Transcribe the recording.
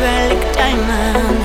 Berlick Diamond.